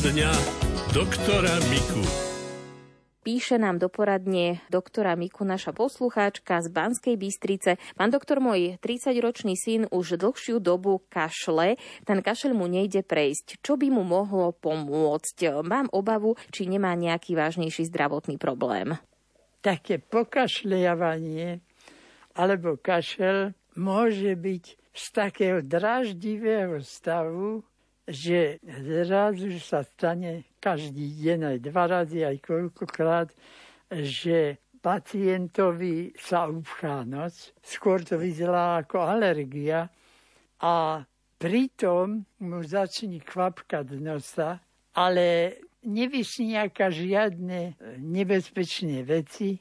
Poradňa doktora Miku. Píše nám do poradne doktora Miku naša poslucháčka z Banskej Bystrice. Pán doktor, môj 30-ročný syn už dlhšiu dobu kašle. Ten kašel mu nejde prejsť. Čo by mu mohlo pomôcť? Mám obavu, či nemá nejaký vážnejší zdravotný problém. Také pokašliavanie alebo kašel môže byť z takého draždivého stavu, že zrazu sa stane každý deň aj dva razy, aj koľkokrát, že pacientovi sa upchá noc. Skôr to vyzerá ako alergia a pritom mu začne kvapkať nosa, ale nevysniaka žiadne nebezpečné veci,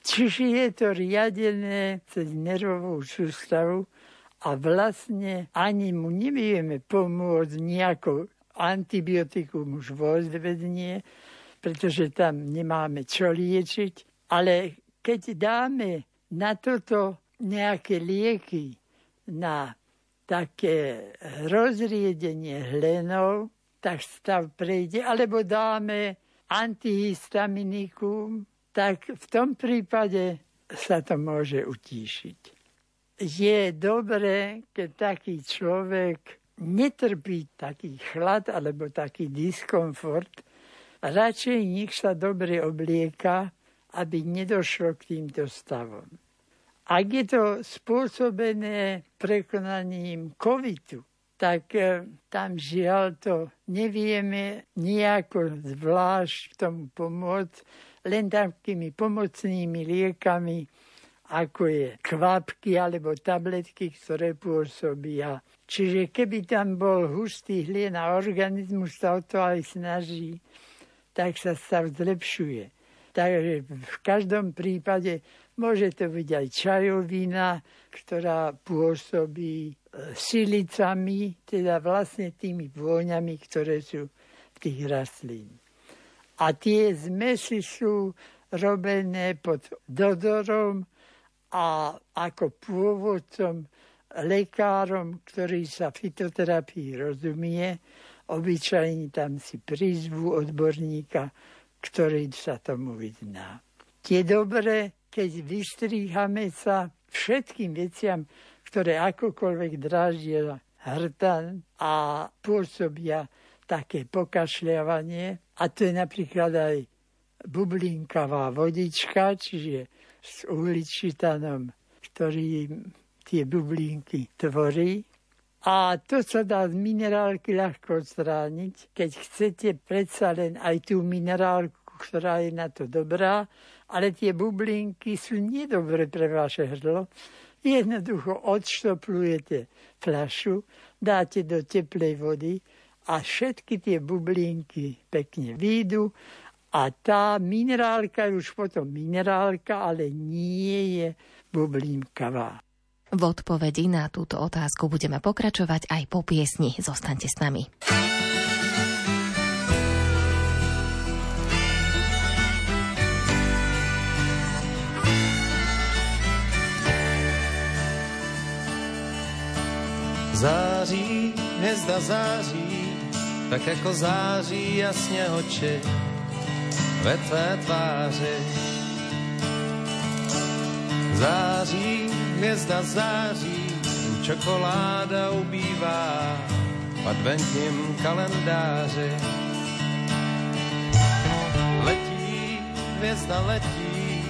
čiže je to riadené cez nervovú sústavu a vlastne ani mu nevieme pomôcť nejako antibiotikum už vôbec pretože tam nemáme čo liečiť. Ale keď dáme na toto nejaké lieky, na také rozriedenie hlenov, tak stav prejde, alebo dáme antihistaminikum, tak v tom prípade sa to môže utíšiť je dobré, keď taký človek netrpí taký chlad alebo taký diskomfort, radšej nech sa dobre oblieka, aby nedošlo k týmto stavom. Ak je to spôsobené prekonaním covidu, tak e, tam žiaľ to nevieme nejako zvlášť tomu pomôcť, len takými pomocnými liekami, ako je kvapky alebo tabletky, ktoré pôsobia. Čiže keby tam bol hustý hlien a organizmus sa o to aj snaží, tak sa stav zlepšuje. Takže v každom prípade môže to byť aj čajovina, ktorá pôsobí e, silicami, teda vlastne tými vôňami, ktoré sú v tých rastlín. A tie zmesy sú robené pod dozorom a ako pôvodcom lekárom, ktorý sa fitoterapii rozumie, obyčajne tam si prizvu odborníka, ktorý sa tomu vyzná. Je dobré, keď vystríhame sa všetkým veciam, ktoré akokoľvek drážia hrtan a pôsobia také pokašľavanie. A to je napríklad aj bublinkavá vodička, čiže s uhličitanom, ktorý tie bublinky tvorí. A to sa dá z minerálky ľahko odstrániť, keď chcete predsa len aj tú minerálku, ktorá je na to dobrá, ale tie bublinky sú nedobre pre vaše hrdlo. Jednoducho odštoplujete fľašu, dáte do teplej vody a všetky tie bublinky pekne výjdu a tá minerálka je už potom minerálka, ale nie je bublinkavá. V odpovedi na túto otázku budeme pokračovať aj po piesni. Zostaňte s nami. Září, hvězda září, tak jako září jasně oči ve tvé tváři. Září, hvězda září, čokoláda ubývá v adventním kalendáři. Letí, hvězda letí,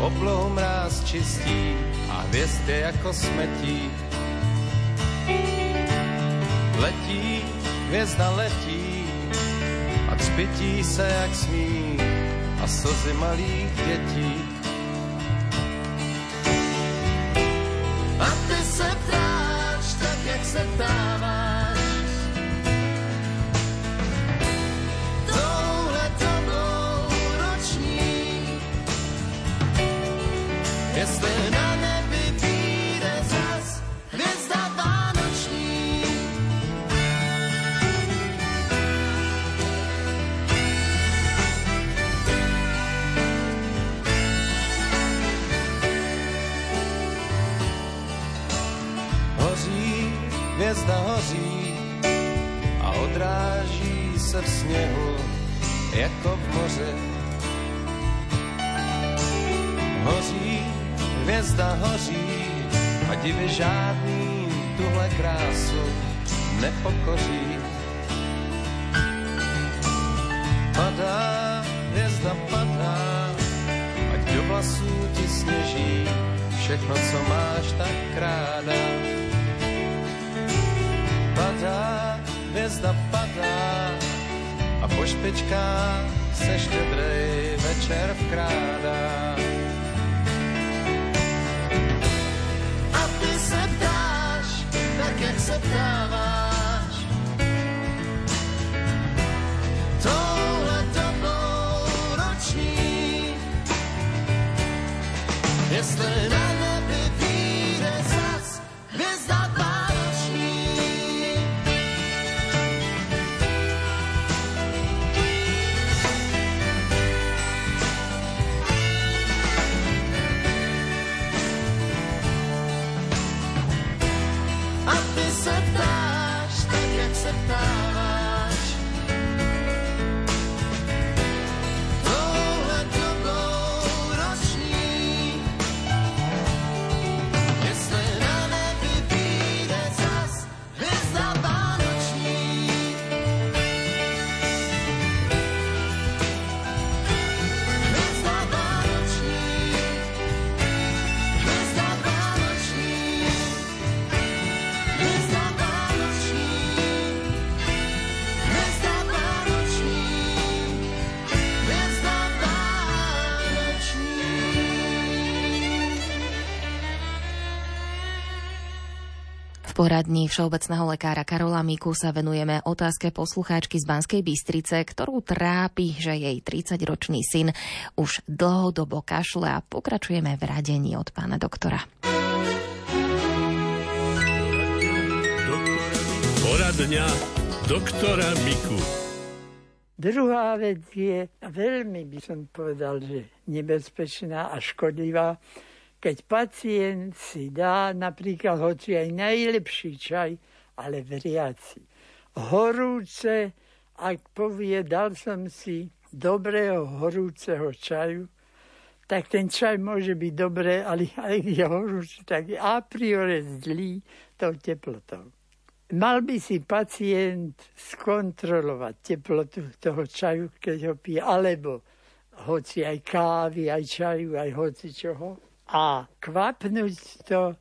oblohou mráz čistí a hvězdy jako smetí. Letí, hvězda letí, Třpití se jak smí a slzy malých dětí. A ty se ptáš tak, jak se ptáváš. Touhle tobou roční, jestli sněhu jako v moře. Hoří, hvězda hoří a divy žádný tuhle krásu nepokoří. Padá, hvězda padá, ať do vlasů ti sněží všechno, co máš tak ráda. Padá, hvězda padá po špičkách se štědrej večer vkrádá. A ty se ptáš, tak jak se ptáváš. Jestli na poradní všeobecného lekára Karola Miku sa venujeme otázke poslucháčky z Banskej Bystrice, ktorú trápi, že jej 30-ročný syn už dlhodobo kašle a pokračujeme v radení od pána doktora. Poradňa doktora Miku. Druhá vec je, veľmi by som povedal, že nebezpečná a škodlivá, keď pacient si dá napríklad hoci aj najlepší čaj, ale vriaci. Horúce, ak povie, dal som si dobrého horúceho čaju, tak ten čaj môže byť dobré, ale aj je horúci, tak je a priori zlý tou teplotou. Mal by si pacient skontrolovať teplotu toho čaju, keď ho pije, alebo hoci aj kávy, aj čaju, aj hoci čoho. A kvapnúť to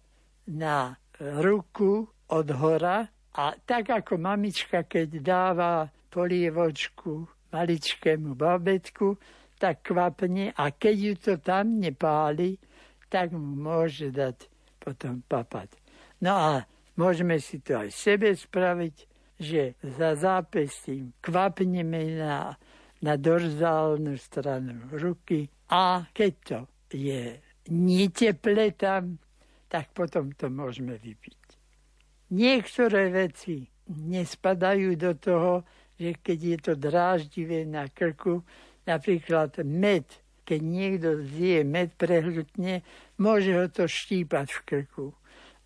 na ruku od hora a tak ako mamička, keď dáva polievočku maličkému babetku, tak kvapne a keď ju to tam nepáli, tak mu môže dať potom papať. No a môžeme si to aj sebe spraviť, že za zápestím kvapneme na, na dorzálnu stranu ruky a keď to je neteple tam, tak potom to môžeme vypiť. Niektoré veci nespadajú do toho, že keď je to dráždivé na krku, napríklad med, keď niekto zje med prehlutne, môže ho to štípať v krku.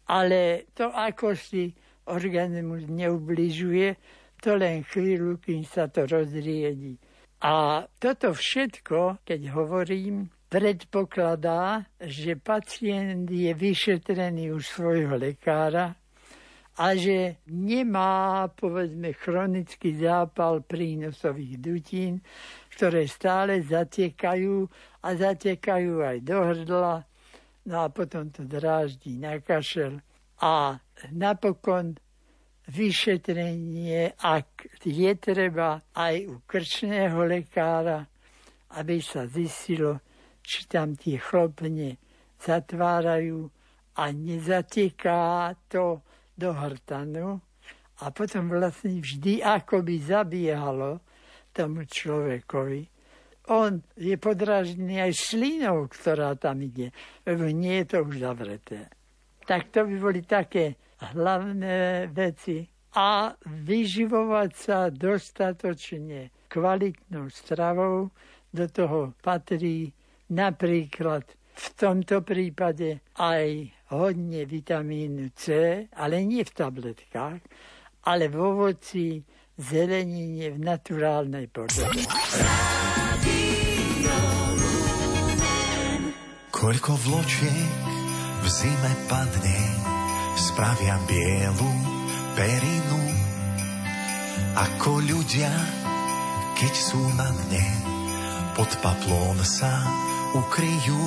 Ale to, ako si organizmus neubližuje, to len chvíľu, kým sa to rozriedi. A toto všetko, keď hovorím, predpokladá, že pacient je vyšetrený už svojho lekára a že nemá, povedzme, chronický zápal prínosových dutín, ktoré stále zatekajú a zatekajú aj do hrdla, no a potom to dráždí na kašel. A napokon vyšetrenie, ak je treba aj u krčného lekára, aby sa zistilo, či tam tie chlopne zatvárajú a nezateká to do hrtanu a potom vlastne vždy akoby zabiehalo tomu človekovi. On je podráždený aj šlinou, ktorá tam ide, lebo nie je to už zavreté. Tak to by boli také hlavné veci. A vyživovať sa dostatočne kvalitnou stravou, do toho patrí napríklad v tomto prípade aj hodne vitamínu C, ale nie v tabletkách, ale v ovoci, zelenine v naturálnej podobe. Koľko vločiek v zime padne, spravia bielu perinu. Ako ľudia, keď sú na dne, pod paplón sa ukryjú.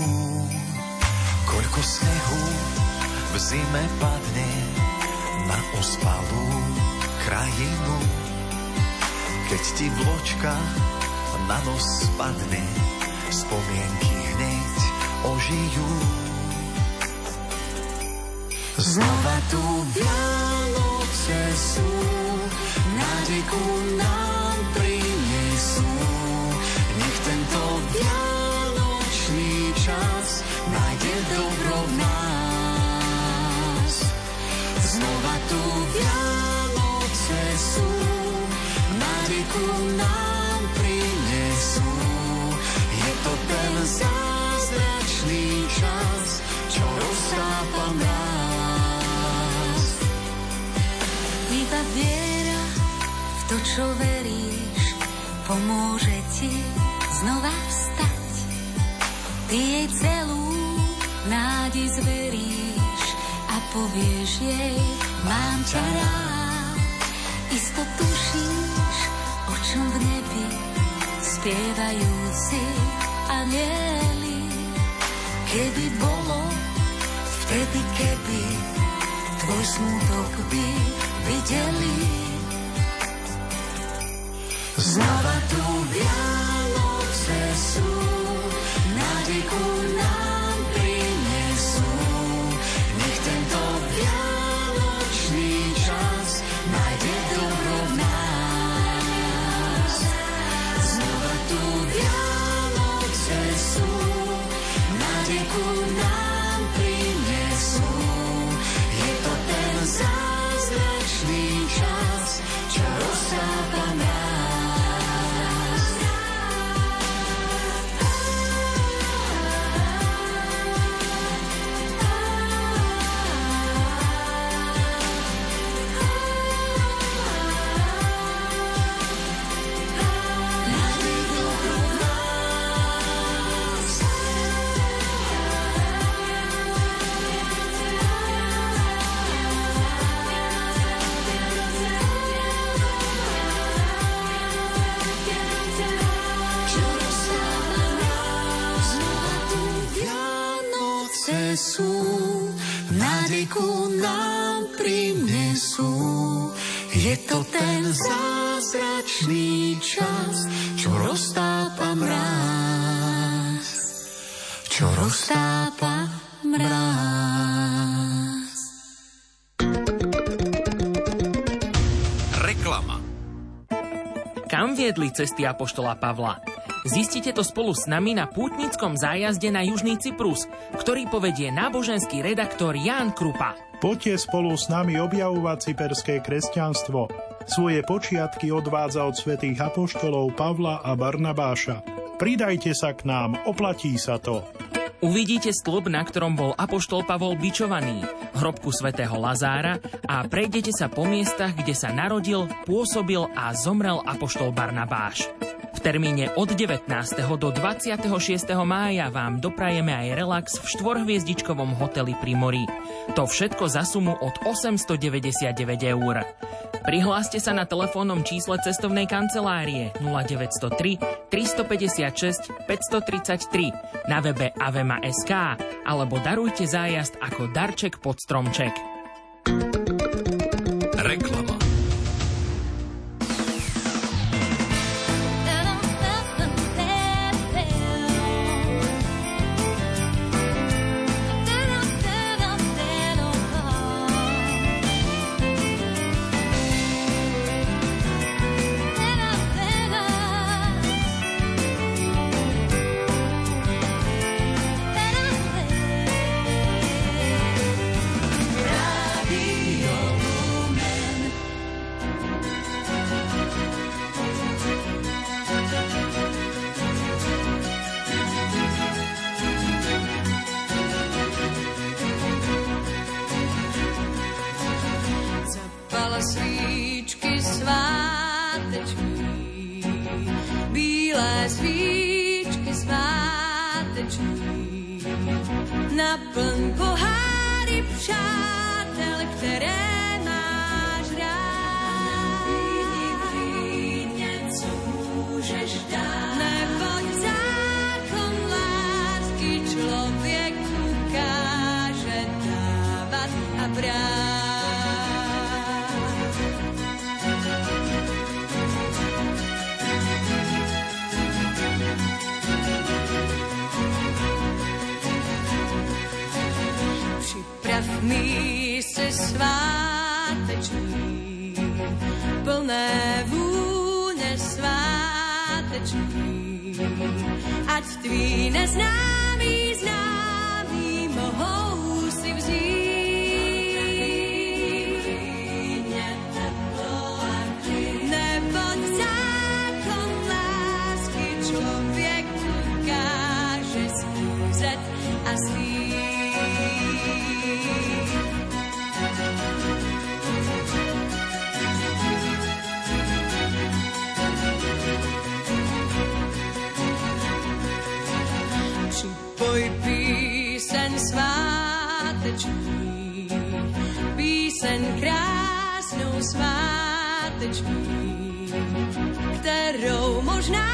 Koľko snehu v zime padne na ospalú krajinu. Keď ti vločka na nos spadne, spomienky hneď ožijú. Znova tu Vianoce sú, nádeku nám prinesú. Čo veríš, pomôže ti znova vstať. Ty jej nádej zveríš a povieš jej, mám ťa rád. Isto tušíš, o čom v nebi spievajúci anieli. Keby bolo, vtedy keby tvoj smutok by videli. Znova tu Vianoce sú, nádeku nám Kam viedli cesty Apoštola Pavla? Zistite to spolu s nami na pútnickom zájazde na Južný Cyprus, ktorý povedie náboženský redaktor Ján Krupa. Poďte spolu s nami objavovať cyperské kresťanstvo. Svoje počiatky odvádza od svätých apoštolov Pavla a Barnabáša. Pridajte sa k nám, oplatí sa to. Uvidíte stĺp, na ktorom bol Apoštol Pavol bičovaný, hrobku svätého Lazára a prejdete sa po miestach, kde sa narodil, pôsobil a zomrel Apoštol Barnabáš. Termíne od 19. do 26. mája vám doprajeme aj relax v štvorhviezdičkovom hoteli pri mori. To všetko za sumu od 899 eur. Prihláste sa na telefónnom čísle cestovnej kancelárie 0903 356 533 na webe avema.sk alebo darujte zájazd ako darček pod stromček. míse sváteční, plné vůne sváteční. Ať tví neznámý známý mohou si vzít. sleep. można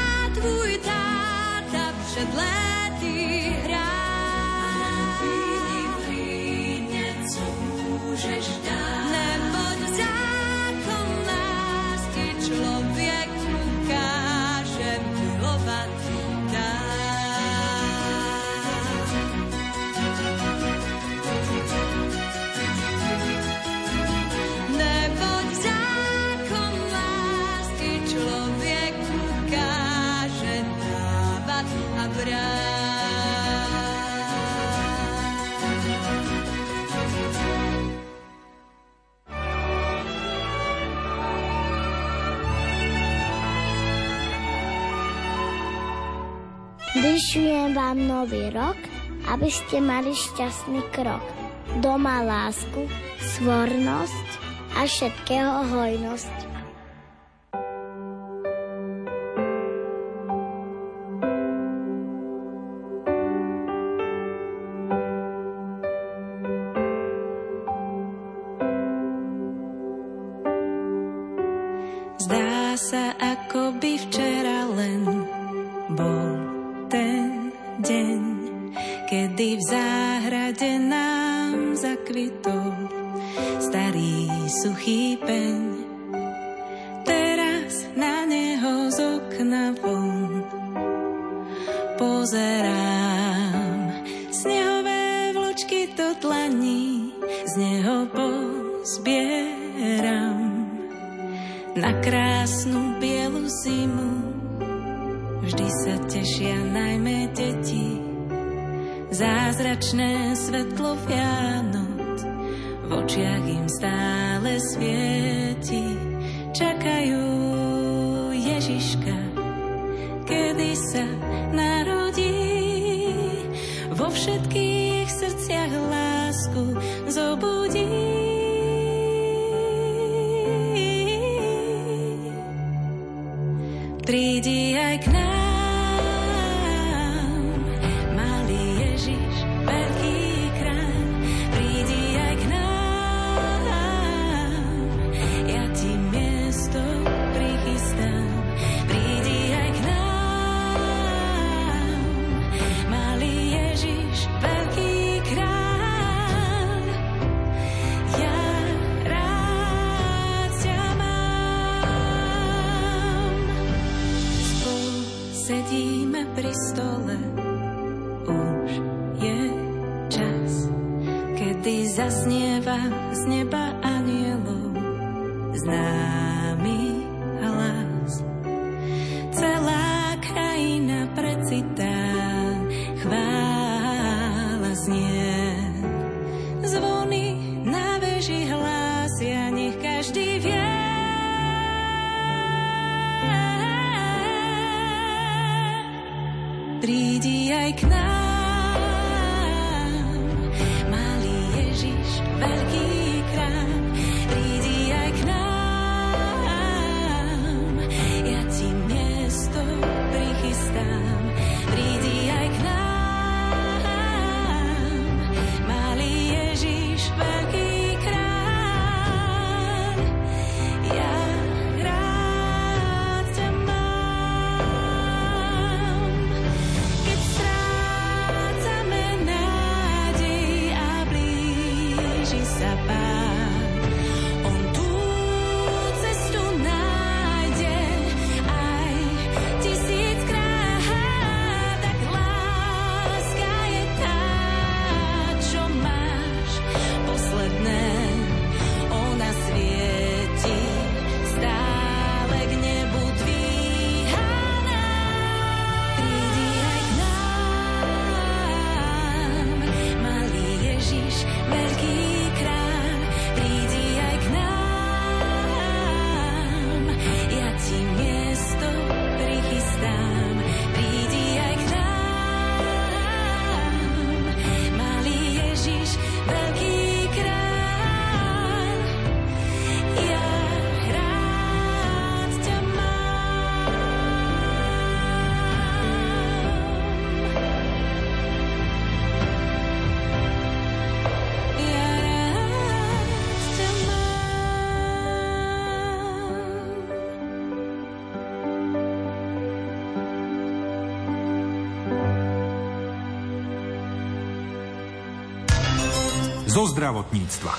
Vyšujem vám nový rok, aby ste mali šťastný krok. Doma lásku, svornosť a všetkého hojnosť. vo všetkých srdciach lásku zobudí. Prídi aj k nám. Zo zdravotníctva.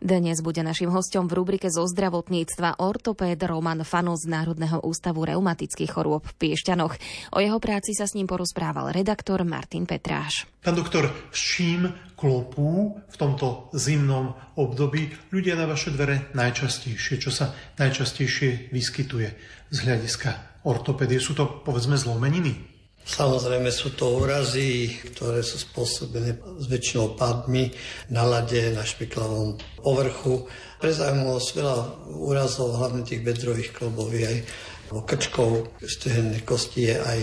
Dnes bude našim hostom v rubrike zo zdravotníctva ortopéd Roman Fano z Národného ústavu reumatických chorôb v Piešťanoch. O jeho práci sa s ním porozprával redaktor Martin Petráš. Pán doktor, s čím klopú v tomto zimnom období ľudia na vaše dvere najčastejšie? Čo sa najčastejšie vyskytuje z hľadiska ortopédie? Sú to povedzme zlomeniny? Samozrejme sú to úrazy, ktoré sú spôsobené s väčšinou pádmi na lade, na špiklavom povrchu. Pre zaujímavosť veľa úrazov, hlavne tých bedrových klobov aj krčkov, stehennej kosti je aj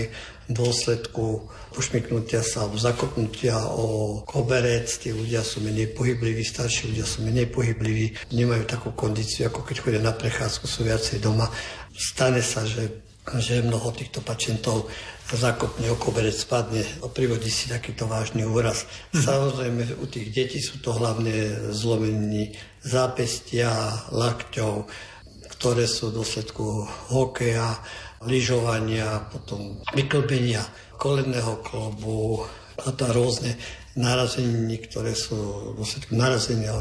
v dôsledku pošmiknutia sa alebo zakopnutia o koberec. Tí ľudia sú menej pohybliví, starší ľudia sú menej pohybliví, nemajú takú kondíciu, ako keď chodia na prechádzku, sú viacej doma. Stane sa, že že mnoho týchto pacientov zakopne o koberec spadne a privodí si takýto vážny úraz. Mm. Samozrejme, u tých detí sú to hlavne zlomení zápestia, lakťov, ktoré sú v dôsledku hokeja, lyžovania, potom vyklbenia kolenného klobu a to rôzne narazení, ktoré sú v dôsledku narazenia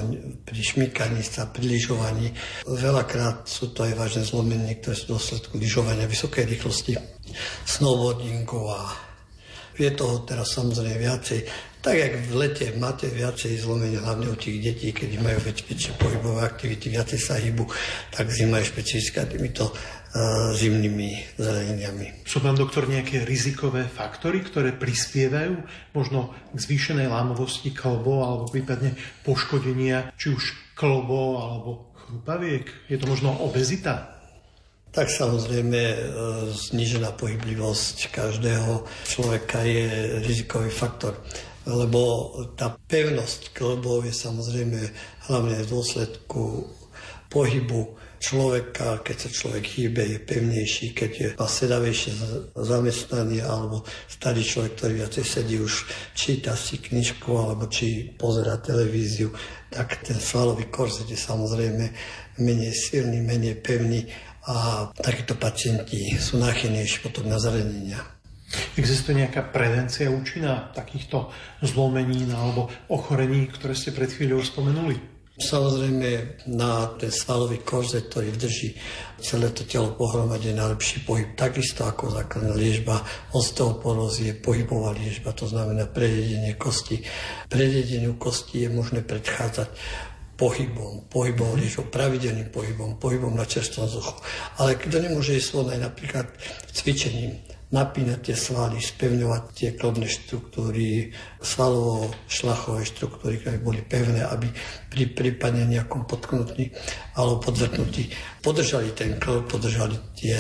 pri šmykaní sa, pri lyžovaní. Veľakrát sú to aj vážne zlomenie, ktoré sú v dôsledku lyžovania vysokej rýchlosti, snowboardingu a je toho teraz samozrejme viacej. Tak jak v lete máte viacej zlomenia, hlavne u tých detí, keď majú väčšie pohybové aktivity, viacej sa hýbu, tak zima je špecifická týmito zimnými zraneniami. Sú pán doktor nejaké rizikové faktory, ktoré prispievajú možno k zvýšenej lámovosti klbov alebo prípadne poškodenia či už klbov alebo chrupaviek? Je to možno obezita? Tak samozrejme e, znižená pohyblivosť každého človeka je rizikový faktor lebo tá pevnosť klbov je samozrejme hlavne v dôsledku pohybu človeka, keď sa človek hýbe, je pevnejší, keď je sedavejšie zamestnaný, alebo starý človek, ktorý viacej sedí, už číta si knižku, alebo či pozera televíziu, tak ten svalový korzet je samozrejme menej silný, menej pevný a takíto pacienti sú náchylnejší potom na zranenia. Existuje nejaká prevencia účinná takýchto zlomenín alebo ochorení, ktoré ste pred chvíľou spomenuli? Samozrejme na ten svalový korzet, ktorý drží celé to telo pohromade najlepší pohyb, takisto ako základná liežba osteoporózy je pohybová liežba, to znamená prejedenie kosti. Prejedeniu kosti je možné predchádzať pohybom, pohybom liežbou, pravidelným pohybom, pohybom na čerstvom vzduchu. Ale kto nemôže ísť von aj napríklad cvičením, napínať tie svaly, spevňovať tie klobné štruktúry, svalovo-šlachové štruktúry, ktoré boli pevné, aby pri prípadne nejakom podknutí alebo podvrtnutí podržali ten klob, podržali tie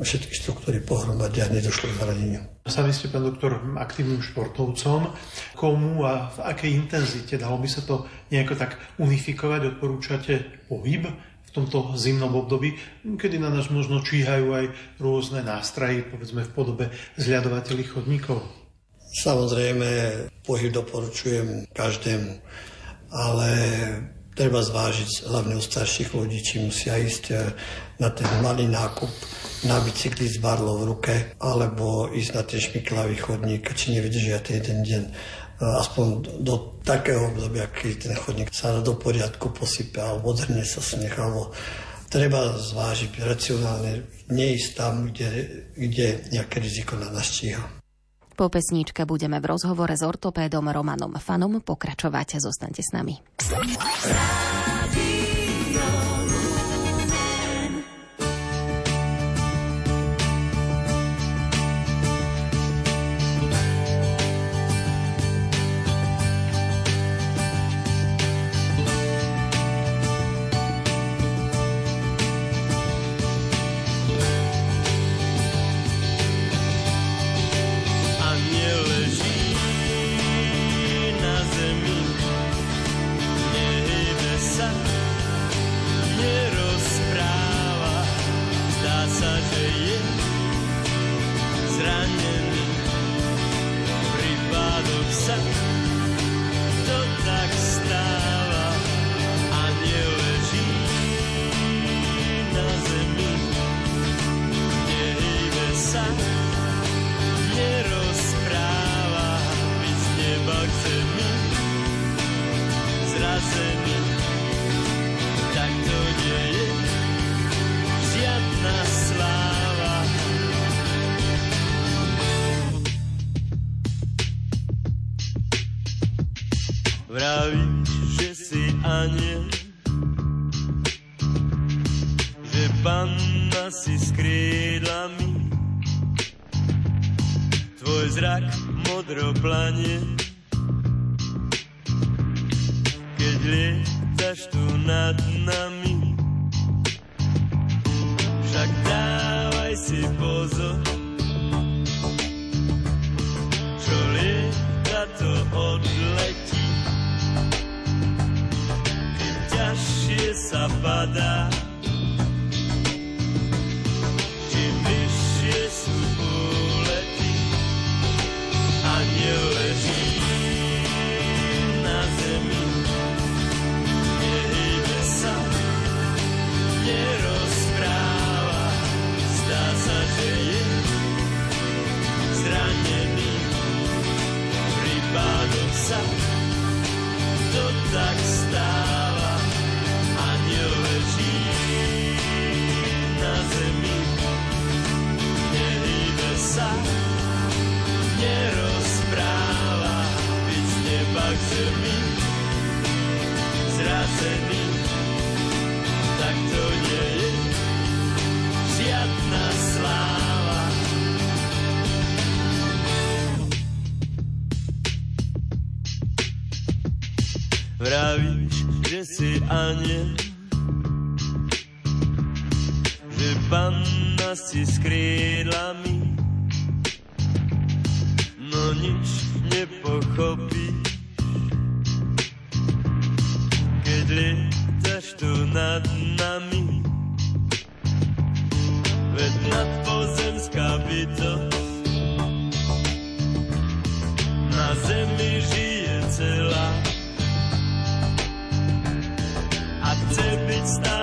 všetky štruktúry pohromade a nedošlo k zraneniu. Sami ste, pán doktor, aktívnym športovcom. Komu a v akej intenzite dalo by sa to nejako tak unifikovať? Odporúčate pohyb v tomto zimnom období, kedy na nás možno číhajú aj rôzne nástrahy, povedzme v podobe zľadovateľných chodníkov. Samozrejme, pohyb doporučujem každému, ale treba zvážiť hlavne u starších ľudí, či musia ísť eh, na ten malý nákup na bicykli s barlou v ruke, alebo ísť na ten šmiklavý chodník, či nevydržia ten jeden deň aspoň do takého obdobia, keď ten chodník sa do poriadku posype alebo odhrne sa sneh, alebo treba zvážiť racionálne, neísť tam, kde, kde nejaké riziko na nás číha. Po pesničke budeme v rozhovore s ortopédom Romanom Fanom pokračovať. Zostaňte s nami. Vravíš, že si aniel, že panna si s krídlami, tvoj zrak modro planie. Keď lietaš tu nad nami, však dávaj si pozor, čo lieta to odletí. Sa chce byť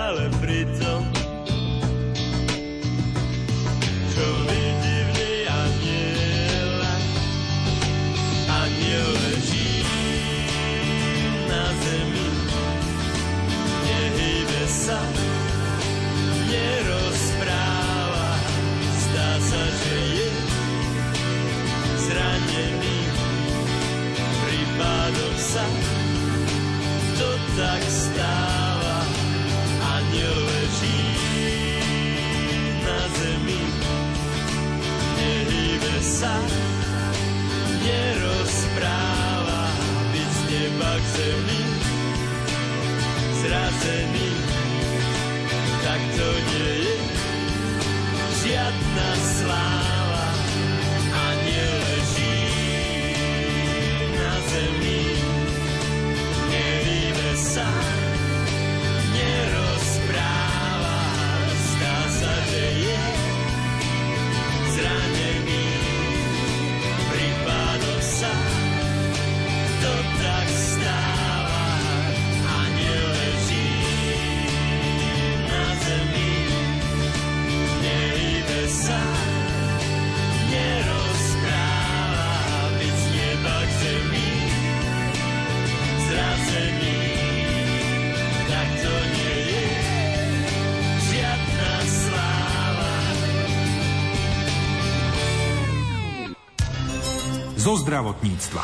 zo zdravotníctva.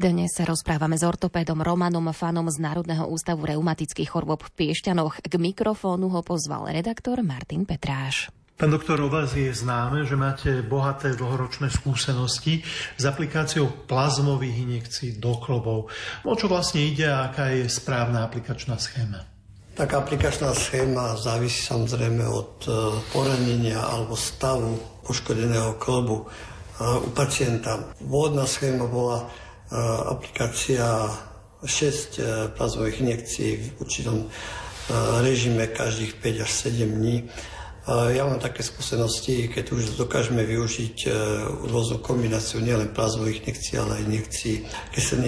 Dnes sa rozprávame s ortopédom Romanom Fanom z Národného ústavu reumatických chorôb v Piešťanoch. K mikrofónu ho pozval redaktor Martin Petráš. Pán doktor, o vás je známe, že máte bohaté dlhoročné skúsenosti s aplikáciou plazmových injekcií do klobov. O čo vlastne ide a aká je správna aplikačná schéma? Tak aplikačná schéma závisí samozrejme od e, poranenia alebo stavu poškodeného klobu e, u pacienta. Pôvodná schéma bola e, aplikácia 6 plazmových injekcií v určitom režime každých 5 až 7 dní. Ja mám také skúsenosti, keď už dokážeme využiť rôznu kombináciu nielen plazmových injekcií, ale aj injekcií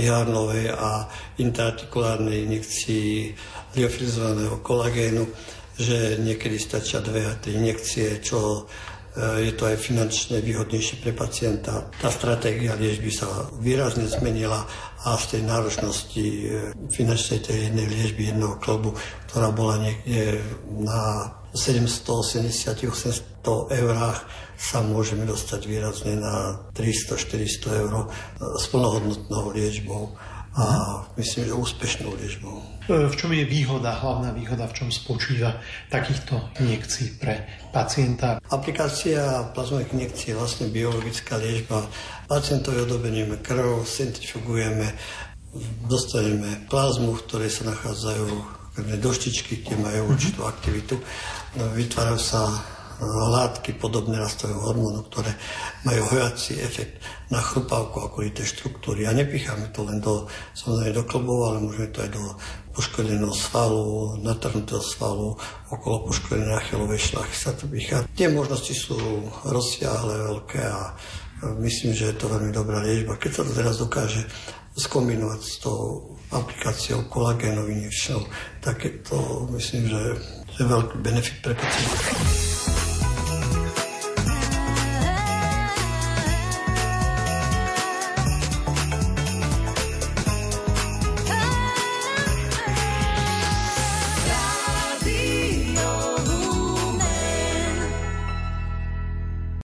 hárnovej a intraartikulárnej injekcií liofilizovaného kolagénu, že niekedy stačia dve a tri injekcie, čo je to aj finančne výhodnejšie pre pacienta. Tá stratégia liečby sa výrazne zmenila a z tej náročnosti e, finančnej tej jednej liečby jednoho klubu, ktorá bola niekde na 780-800 eurách, sa môžeme dostať výrazne na 300-400 eur e, s plnohodnotnou liečbou a myslím, že úspešnou liečbou. E, v čom je výhoda, hlavná výhoda, v čom spočíva takýchto injekcií pre pacienta? Aplikácia plazmových injekcií je vlastne biologická liečba. Pacientovi odobenieme krv, centrifugujeme, dostaneme plazmu, v ktorej sa nachádzajú krvné doštičky, kde majú určitú aktivitu. Vytvárajú sa látky podobné rastovému hormónu, ktoré majú hojací efekt na chrupavku a okolité štruktúry. A nepicháme to len do, samozrejme do klbov, ale môžeme to aj do poškodeného svalu, natrhnutého svalu, okolo poškodenej achelovej šlachy sa to pícha. Tie možnosti sú rozsiahle, veľké a myslím, že je to veľmi dobrá liečba. Keď sa to teraz dokáže skombinovať s tou aplikáciou kolagénov injekčnou, tak je to, myslím, že je veľký benefit pre pacientov.